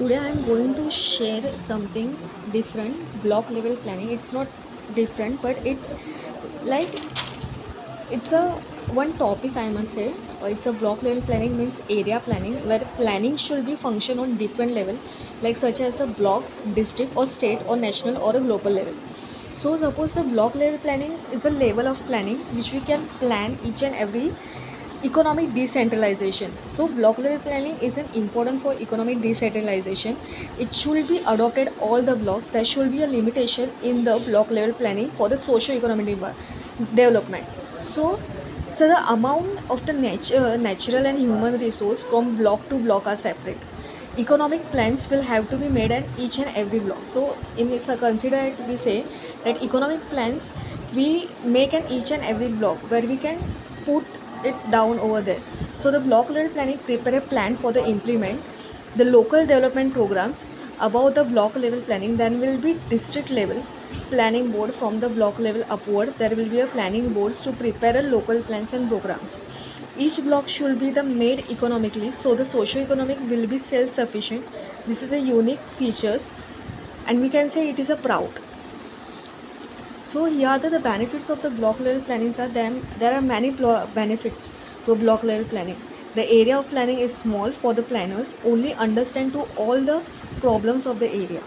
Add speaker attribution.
Speaker 1: today i am going to share something different block level planning. It's not different but it's like it's a one topic i must say. It's a block level planning means area planning where planning should be function on different level like such as the blocks district or state or national or a global level. So suppose the block level planning is a level of planning which we can plan each and every economic decentralization. So block level planning is an important for economic decentralization. It should be adopted all the blocks. There should be a limitation in the block level planning for the socio-economic development. So so the amount of the nature natural and human resource from block to block are separate. Economic plans will have to be made at each and every block. So in this uh, consider it we say that economic plans we make an each and every block where we can put it down over there. So the block level planning prepare a plan for the implement the local development programs. Above the block level planning then will be district level planning board. From the block level upward there will be a planning boards to prepare a local plans and programs. Each block should be the made economically so the socio-economic will be self-sufficient. This is a unique features and we can say it is a proud so here the, the benefits of the block level planning are then there are many benefits to block level planning. The area of planning is small for the planners. Only understand to all the problems of the area